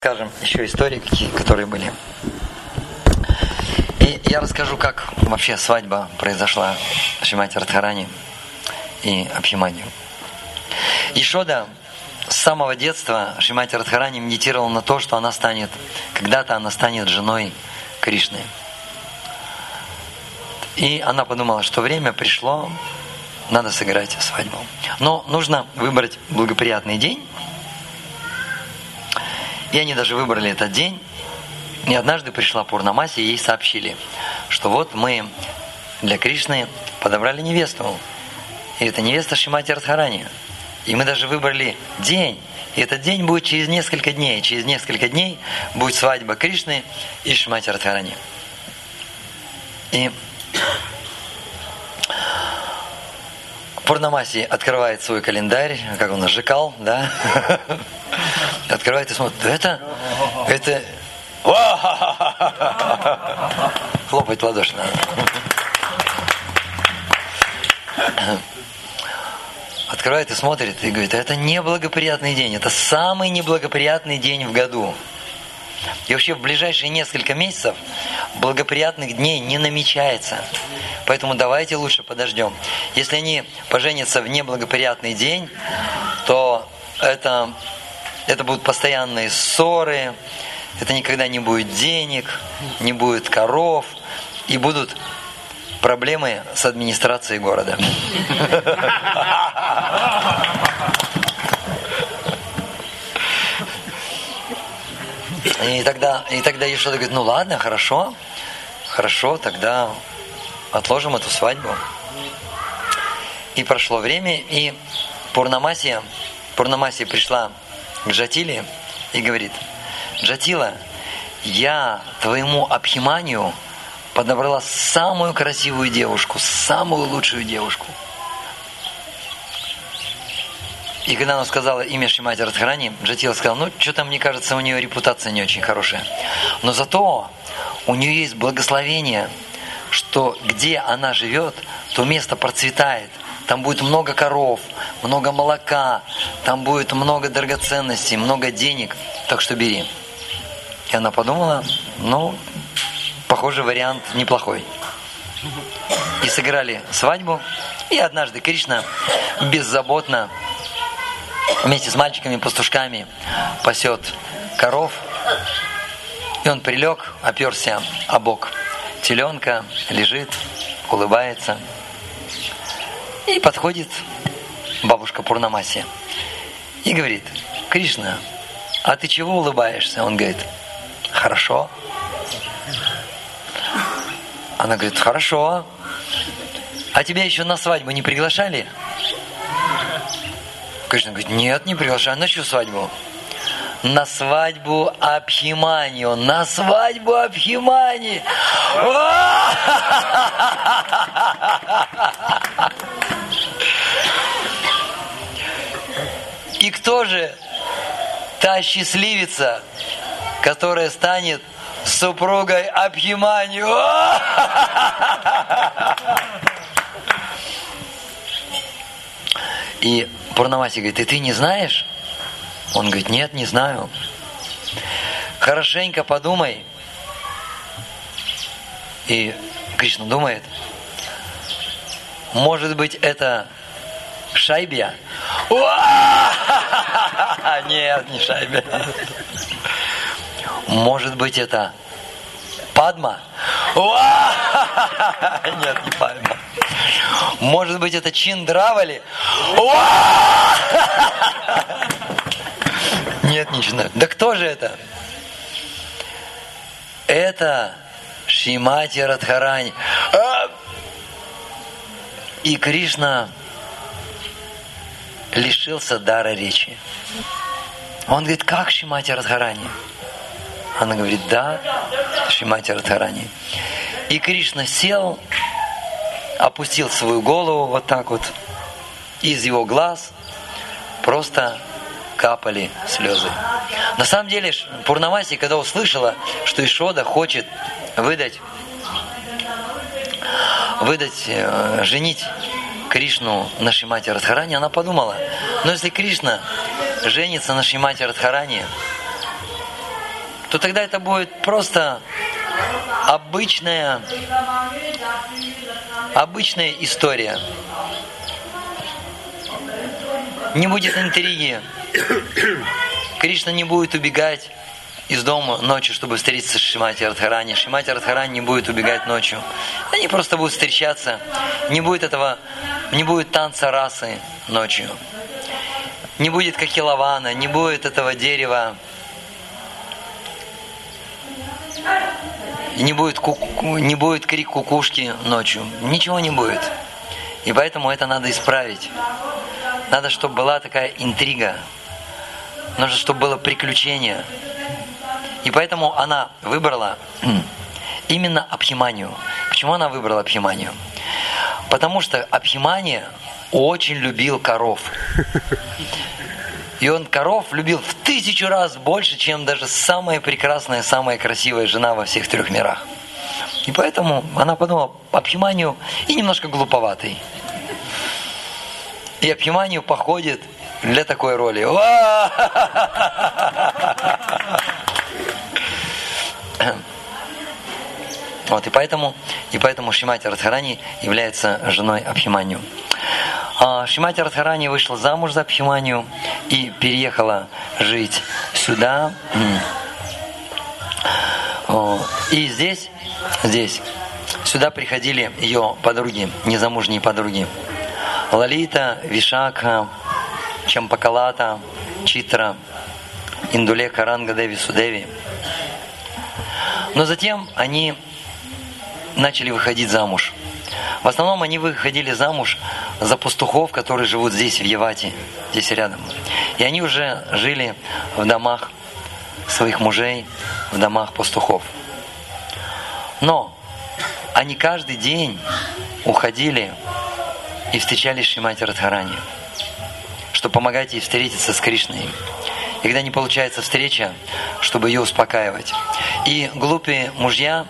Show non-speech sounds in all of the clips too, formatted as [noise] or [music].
Скажем, еще истории какие, которые были. И я расскажу, как вообще свадьба произошла Шимати Радхарани и Абхиманию. Ишода с самого детства Шимати Радхарани медитировала на то, что она станет, когда-то она станет женой Кришны. И она подумала, что время пришло, надо сыграть свадьбу. Но нужно выбрать благоприятный день, и они даже выбрали этот день. И однажды пришла Пурнамаси, и ей сообщили, что вот мы для Кришны подобрали невесту. И это невеста Шимати Радхарани. И мы даже выбрали день. И этот день будет через несколько дней. Через несколько дней будет свадьба Кришны и Шимати Радхарани. И Пурнамаси открывает свой календарь, как он ожикал, да? [laughs] Открывает и смотрит, это, это, хлопать ладоши надо. Открывает и смотрит и говорит, это неблагоприятный день, это самый неблагоприятный день в году. И вообще в ближайшие несколько месяцев благоприятных дней не намечается. Поэтому давайте лучше подождем. Если они поженятся в неблагоприятный день, то это, это будут постоянные ссоры, это никогда не будет денег, не будет коров, и будут проблемы с администрацией города. И тогда, и тогда Ешода говорит, ну ладно, хорошо, хорошо, тогда отложим эту свадьбу. И прошло время, и Пурнамасия, Пурнамасия пришла к Джатиле и говорит, Джатила, я твоему Абхиманию подобрала самую красивую девушку, самую лучшую девушку – И когда она сказала имя Шимати Радхарани, Джатила сказал, ну, что-то, мне кажется, у нее репутация не очень хорошая. Но зато у нее есть благословение, что где она живет, то место процветает. Там будет много коров, много молока, там будет много драгоценностей, много денег. Так что бери. И она подумала, ну, похоже, вариант неплохой. И сыграли свадьбу. И однажды Кришна беззаботно вместе с мальчиками-пастушками пасет коров. И он прилег, оперся о бок теленка, лежит, улыбается. И подходит бабушка Пурнамаси и говорит, Кришна, а ты чего улыбаешься? Он говорит, хорошо. Она говорит, хорошо. А тебя еще на свадьбу не приглашали? Кришна говорит, нет, не приглашаю. На чью свадьбу? На свадьбу Абхиманию. На свадьбу Абхимани. И кто же та счастливица, которая станет супругой Абхиманию? И Пурнамаси говорит, и ты не знаешь? Он говорит, нет, не знаю. Хорошенько подумай. И Кришна думает, может быть, это шайбия? [laughs] Нет, не шайбия. Может быть, это Падма? [laughs] Нет, не Падма. Может быть, это Чиндравали? [laughs] Нет, не знаю. Да кто же это? Это Шимати Радхарани. И Кришна лишился дара речи. Он говорит, как Шимати Радхарани? Она говорит, да, Шимати Радхарани. И Кришна сел опустил свою голову вот так вот, из его глаз просто капали слезы. На самом деле, Пурнамаси, когда услышала, что Ишода хочет выдать, выдать, э, женить Кришну на Шимати Радхарани, она подумала, «Ну, если Кришна женится на Шимати Радхарани, то тогда это будет просто обычная, обычная история. Не будет интриги. Кришна не будет убегать из дома ночью, чтобы встретиться с Шимати Радхарани. Шимати Радхарани не будет убегать ночью. Они просто будут встречаться. Не будет этого, не будет танца расы ночью. Не будет кахилавана, не будет этого дерева. Не будет, ку не будет крик кукушки ночью. Ничего не будет. И поэтому это надо исправить. Надо, чтобы была такая интрига. Нужно, чтобы было приключение. И поэтому она выбрала [clears throat] именно Абхиманию. Почему она выбрала Абхиманию? Потому что Абхимания очень любил коров. И он коров любил в тысячу раз больше, чем даже самая прекрасная, самая красивая жена во всех трех мирах. И поэтому она подумала, Абхиманию и немножко глуповатый. И Абхиманию походит для такой роли. [laughs] Вот, и поэтому, и поэтому Шимати Радхарани является женой Абхиманию. А Шимати Радхарани вышла замуж за Абхиманию и переехала жить сюда. И здесь, здесь, сюда приходили ее подруги, незамужние подруги. Лалита, Вишакха, Чампакалата, Читра, Индуле, Каранга, Деви, Судеви. Но затем они начали выходить замуж. В основном они выходили замуж за пастухов, которые живут здесь, в Евате, здесь рядом. И они уже жили в домах своих мужей, в домах пастухов. Но они каждый день уходили и встречались с Шимати Радхарани, чтобы помогать ей встретиться с Кришной. И когда не получается встреча, чтобы ее успокаивать. И глупые мужья,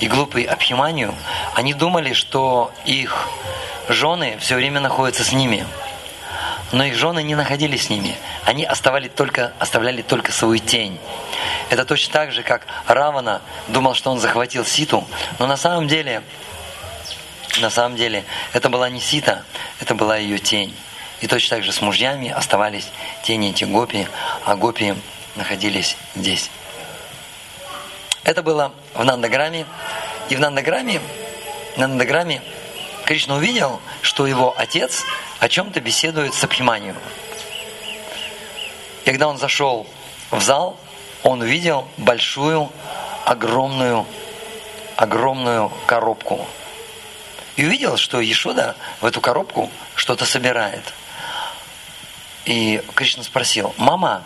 и глупые Абхиманию, они думали, что их жены все время находятся с ними. Но их жены не находились с ними. Они оставали только, оставляли только свою тень. Это точно так же, как Равана думал, что он захватил Ситу, но на самом деле, на самом деле, это была не Сита, это была ее тень. И точно так же с мужьями оставались тени эти гопи, а гопи находились здесь. Это было в Нандаграме. И в Нандаграме, на Нандаграме Кришна увидел, что его отец о чем-то беседует с Абхиманию. И когда он зашел в зал, он увидел большую, огромную, огромную коробку. И увидел, что Ешода в эту коробку что-то собирает – и Кришна спросил, мама,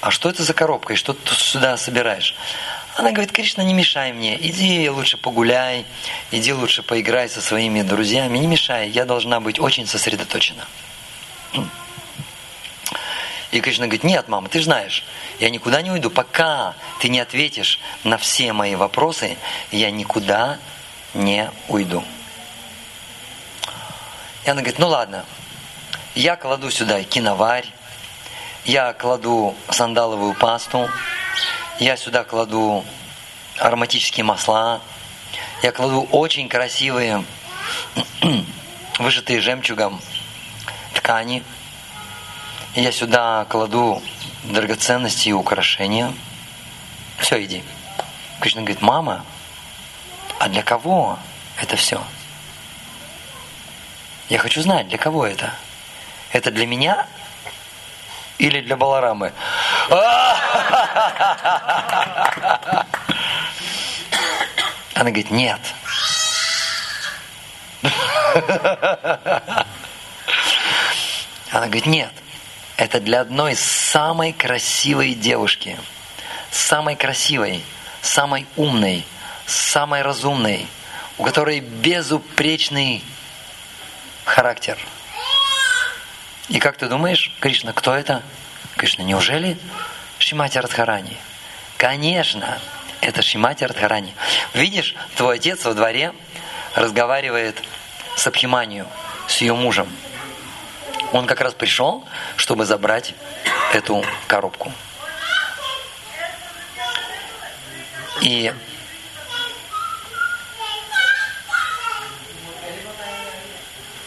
а что это за коробка, и что ты сюда собираешь? Она говорит, Кришна, не мешай мне, иди лучше погуляй, иди лучше поиграй со своими друзьями, не мешай, я должна быть очень сосредоточена. И Кришна говорит, нет, мама, ты знаешь, я никуда не уйду, пока ты не ответишь на все мои вопросы, я никуда не уйду. И она говорит, ну ладно, я кладу сюда киноварь, я кладу сандаловую пасту, я сюда кладу ароматические масла, я кладу очень красивые, [clears throat] вышитые жемчугом ткани, я сюда кладу драгоценности и украшения. Все, иди. Кришна говорит, мама, а для кого это все? Я хочу знать, для кого это? Это для меня или для Баларамы? Она говорит, нет. Она говорит, нет. Это для одной самой красивой девушки. Самой красивой, самой умной, самой разумной, у которой безупречный характер – и как ты думаешь, Кришна, кто это? Кришна, неужели Шимати Радхарани? Конечно, это Шимати Радхарани. Видишь, твой отец во дворе разговаривает с Абхиманию, с ее мужем. Он как раз пришел, чтобы забрать эту коробку. И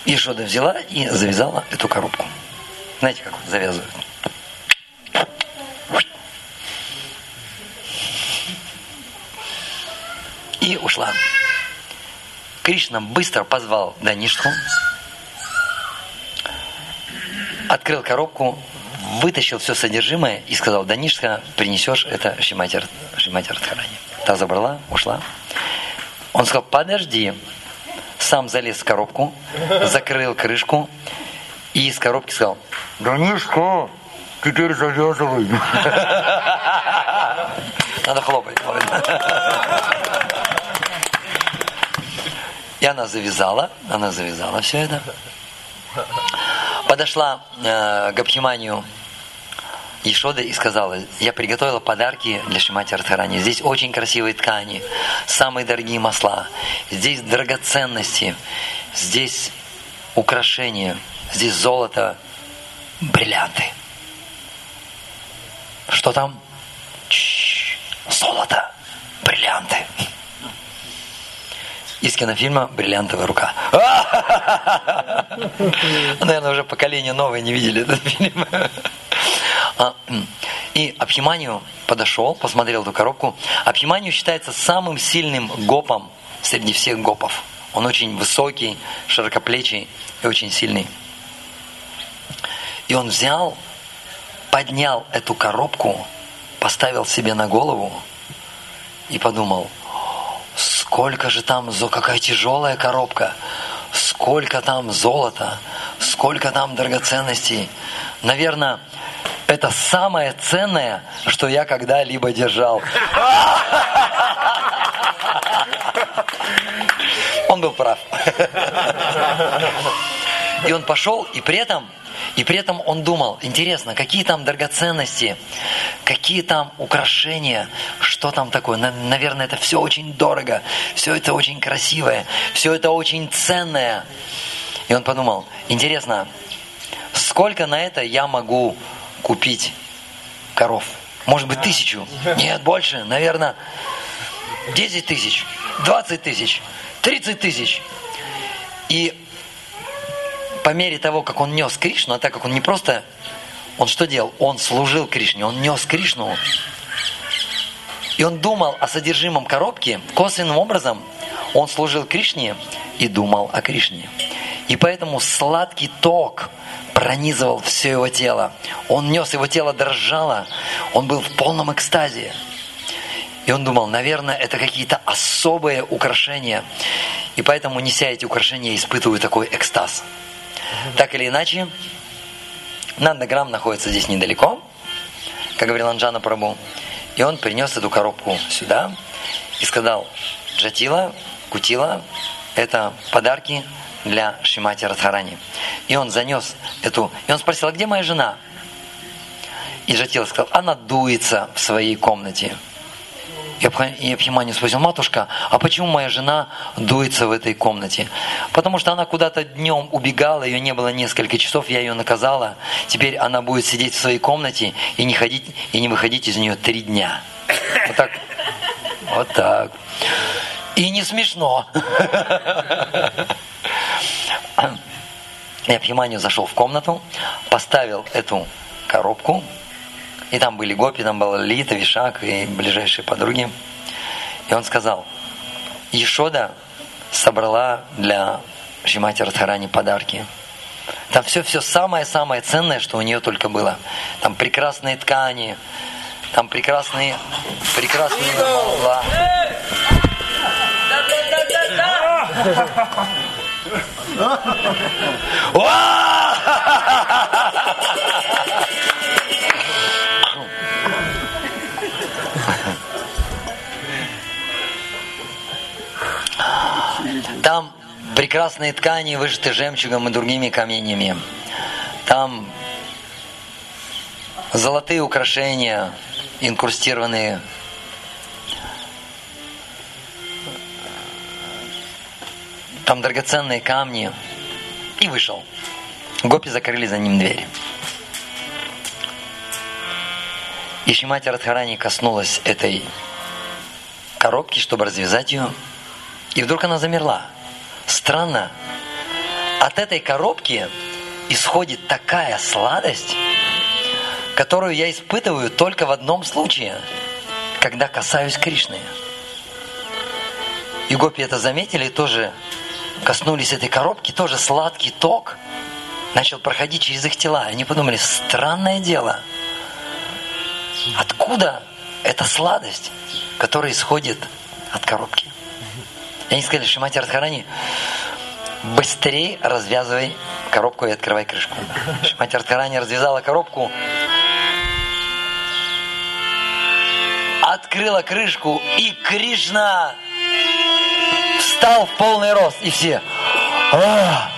Ишода взяла и завязала эту коробку. Знаете, как завязывают? И ушла. Кришна быстро позвал Данишку, открыл коробку, вытащил все содержимое и сказал, Данишка, принесешь это Шимати, Шимати Радхарани. Та забрала, ушла. Он сказал, подожди. Сам залез в коробку, закрыл крышку и из коробки сказал, Данишка, теперь завязывай. [laughs] Надо хлопать. И она завязала, она завязала все это. Подошла э, к Абхиманию Ешода и сказала, я приготовила подарки для Шимати Радхарани. Здесь очень красивые ткани, самые дорогие масла, здесь драгоценности, здесь украшения, здесь золото, бриллианты. Что там? Ч -ч, золото, бриллианты. Из кинофильма «Бриллиантовая рука». [laughs] Наверное, уже поколение новое не видели этот фильм. А, и Абхиманию подошел, посмотрел эту коробку. Абхиманию считается самым сильным гопом среди всех гопов. Он очень высокий, широкоплечий и очень сильный. И он взял, поднял эту коробку, поставил себе на голову и подумал, сколько же там, какая тяжелая коробка, сколько там золота, сколько там драгоценностей. Наверное, это самое ценное, что я когда-либо держал. [laughs] Он был прав. И он пошел, и при этом, и при этом он думал, интересно, какие там драгоценности, какие там украшения, что там такое. Наверное, это все очень дорого, все это очень красивое, все это очень ценное. И он подумал, интересно, сколько на это я могу купить коров. Может быть, тысячу. Нет, больше. Наверное, 10 тысяч, 20 тысяч, 30 тысяч. И по мере того, как он нес Кришну, а так как он не просто... Он что делал? Он служил Кришне, он нес Кришну. И он думал о содержимом коробки. Косвенным образом он служил Кришне и думал о Кришне. И поэтому сладкий ток пронизывал все его тело. Он нес, его тело дрожало, он был в полном экстазе. И он думал, наверное, это какие-то особые украшения. И поэтому, неся эти украшения, испытываю такой экстаз. Так или иначе, Нандаграм находится здесь недалеко, как говорил Анджана Прабу. И он принес эту коробку сюда и сказал, Джатила, Кутила, это подарки для Шимати Радхарани. И он занес эту... И он спросил, а где моя жена? И Жатила сказал, она дуется в своей комнате. И Абхимани спросил, матушка, а почему моя жена дуется в этой комнате? Потому что она куда-то днем убегала, ее не было несколько часов, я ее наказала. Теперь она будет сидеть в своей комнате и не, ходить, и не выходить из нее три дня. Вот так. Вот так. И не смешно. И Абхиманию зашел в комнату, поставил эту коробку, и там были гопи, там была Лита, Вишак и ближайшие подруги. И он сказал, Ешода собрала для Шимати Радхарани подарки. Там все-все самое-самое ценное, что у нее только было. Там прекрасные ткани, там прекрасные, прекрасные масла. Прекрасные ткани, вышиты жемчугом и другими каменями. Там золотые украшения, инкрустированные там драгоценные камни, и вышел. Гопи закрыли за ним дверь. И Шимати Радхарани коснулась этой коробки, чтобы развязать ее. И вдруг она замерла. Странно. От этой коробки исходит такая сладость, которую я испытываю только в одном случае, когда касаюсь Кришны. И гопи это заметили тоже коснулись этой коробки, тоже сладкий ток начал проходить через их тела. Они подумали, странное дело, откуда эта сладость, которая исходит от коробки? И они сказали, Шимати Радхарани, быстрее развязывай коробку и открывай крышку. Шимати Радхарани развязала коробку, открыла крышку, и Кришна встал в полный рост, и все. А,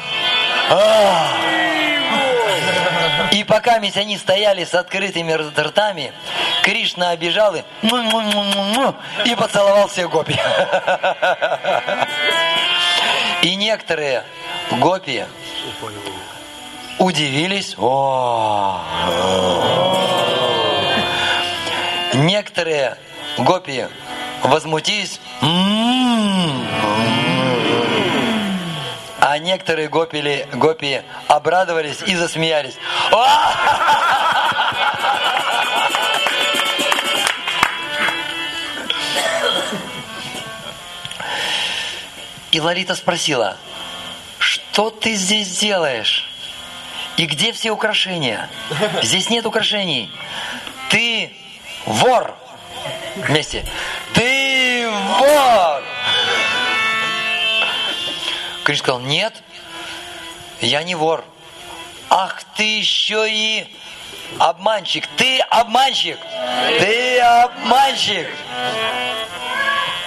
а. И пока ведь они стояли с открытыми ртами, Кришна обижал и, и поцеловал всех гопи. И некоторые гопи удивились. О, Некоторые гопи возмутились. А некоторые гопили, гопи обрадовались и засмеялись. И Ларита спросила, что ты здесь делаешь? И где все украшения? [laughs] Здесь нет украшений. Ты вор. Вместе. Ты вор. Кришна сказал, нет, я не вор. Ах, ты еще и обманщик. Ты обманщик. Ты обманщик.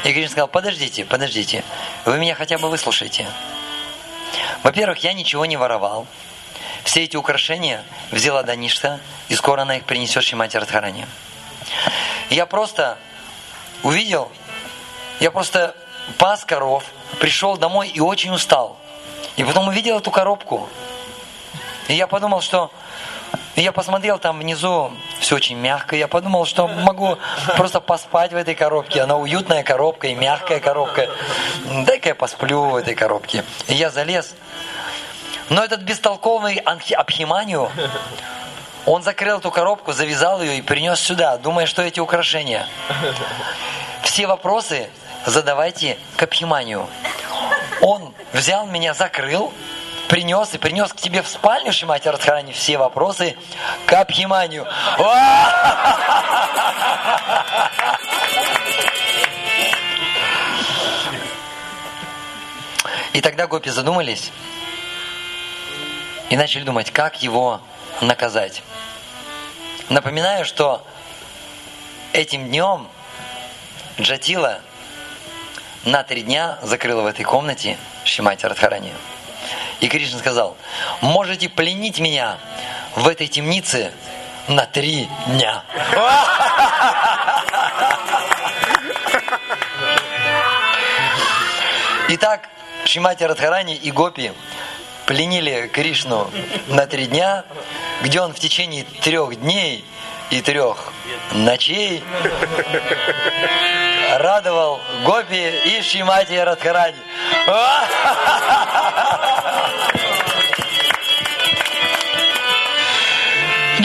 И Кришна сказал, подождите, подождите. Вы меня хотя бы выслушайте. Во-первых, я ничего не воровал. Все эти украшения взяла Даништа, и скоро она их принесет Шимати Радхарани. Я просто увидел, я просто пас коров, пришел домой и очень устал. И потом увидел эту коробку. И я подумал, что я посмотрел там внизу, все очень мягко. Я подумал, что могу просто поспать в этой коробке. Она уютная коробка и мягкая коробка. Дай-ка я посплю в этой коробке. И я залез. Но этот бестолковый Абхиманию, он закрыл эту коробку, завязал ее и принес сюда, думая, что эти украшения. Все вопросы задавайте к Абхиманию. Он взял меня, закрыл, принес и принес к тебе в спальню, Шимати Радхарани, все вопросы к Абхиманию. И тогда гопи задумались и начали думать, как его наказать. Напоминаю, что этим днем Джатила на три дня закрыла в этой комнате Шимати Радхарани. И Кришна сказал, можете пленить меня в этой темнице на три дня. Итак, Шимати Радхарани и Гопи пленили Кришну на три дня, где он в течение трех дней и трех ночей радовал Гопи и Шимати Радхарани.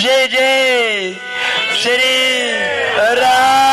जय जय श्री राम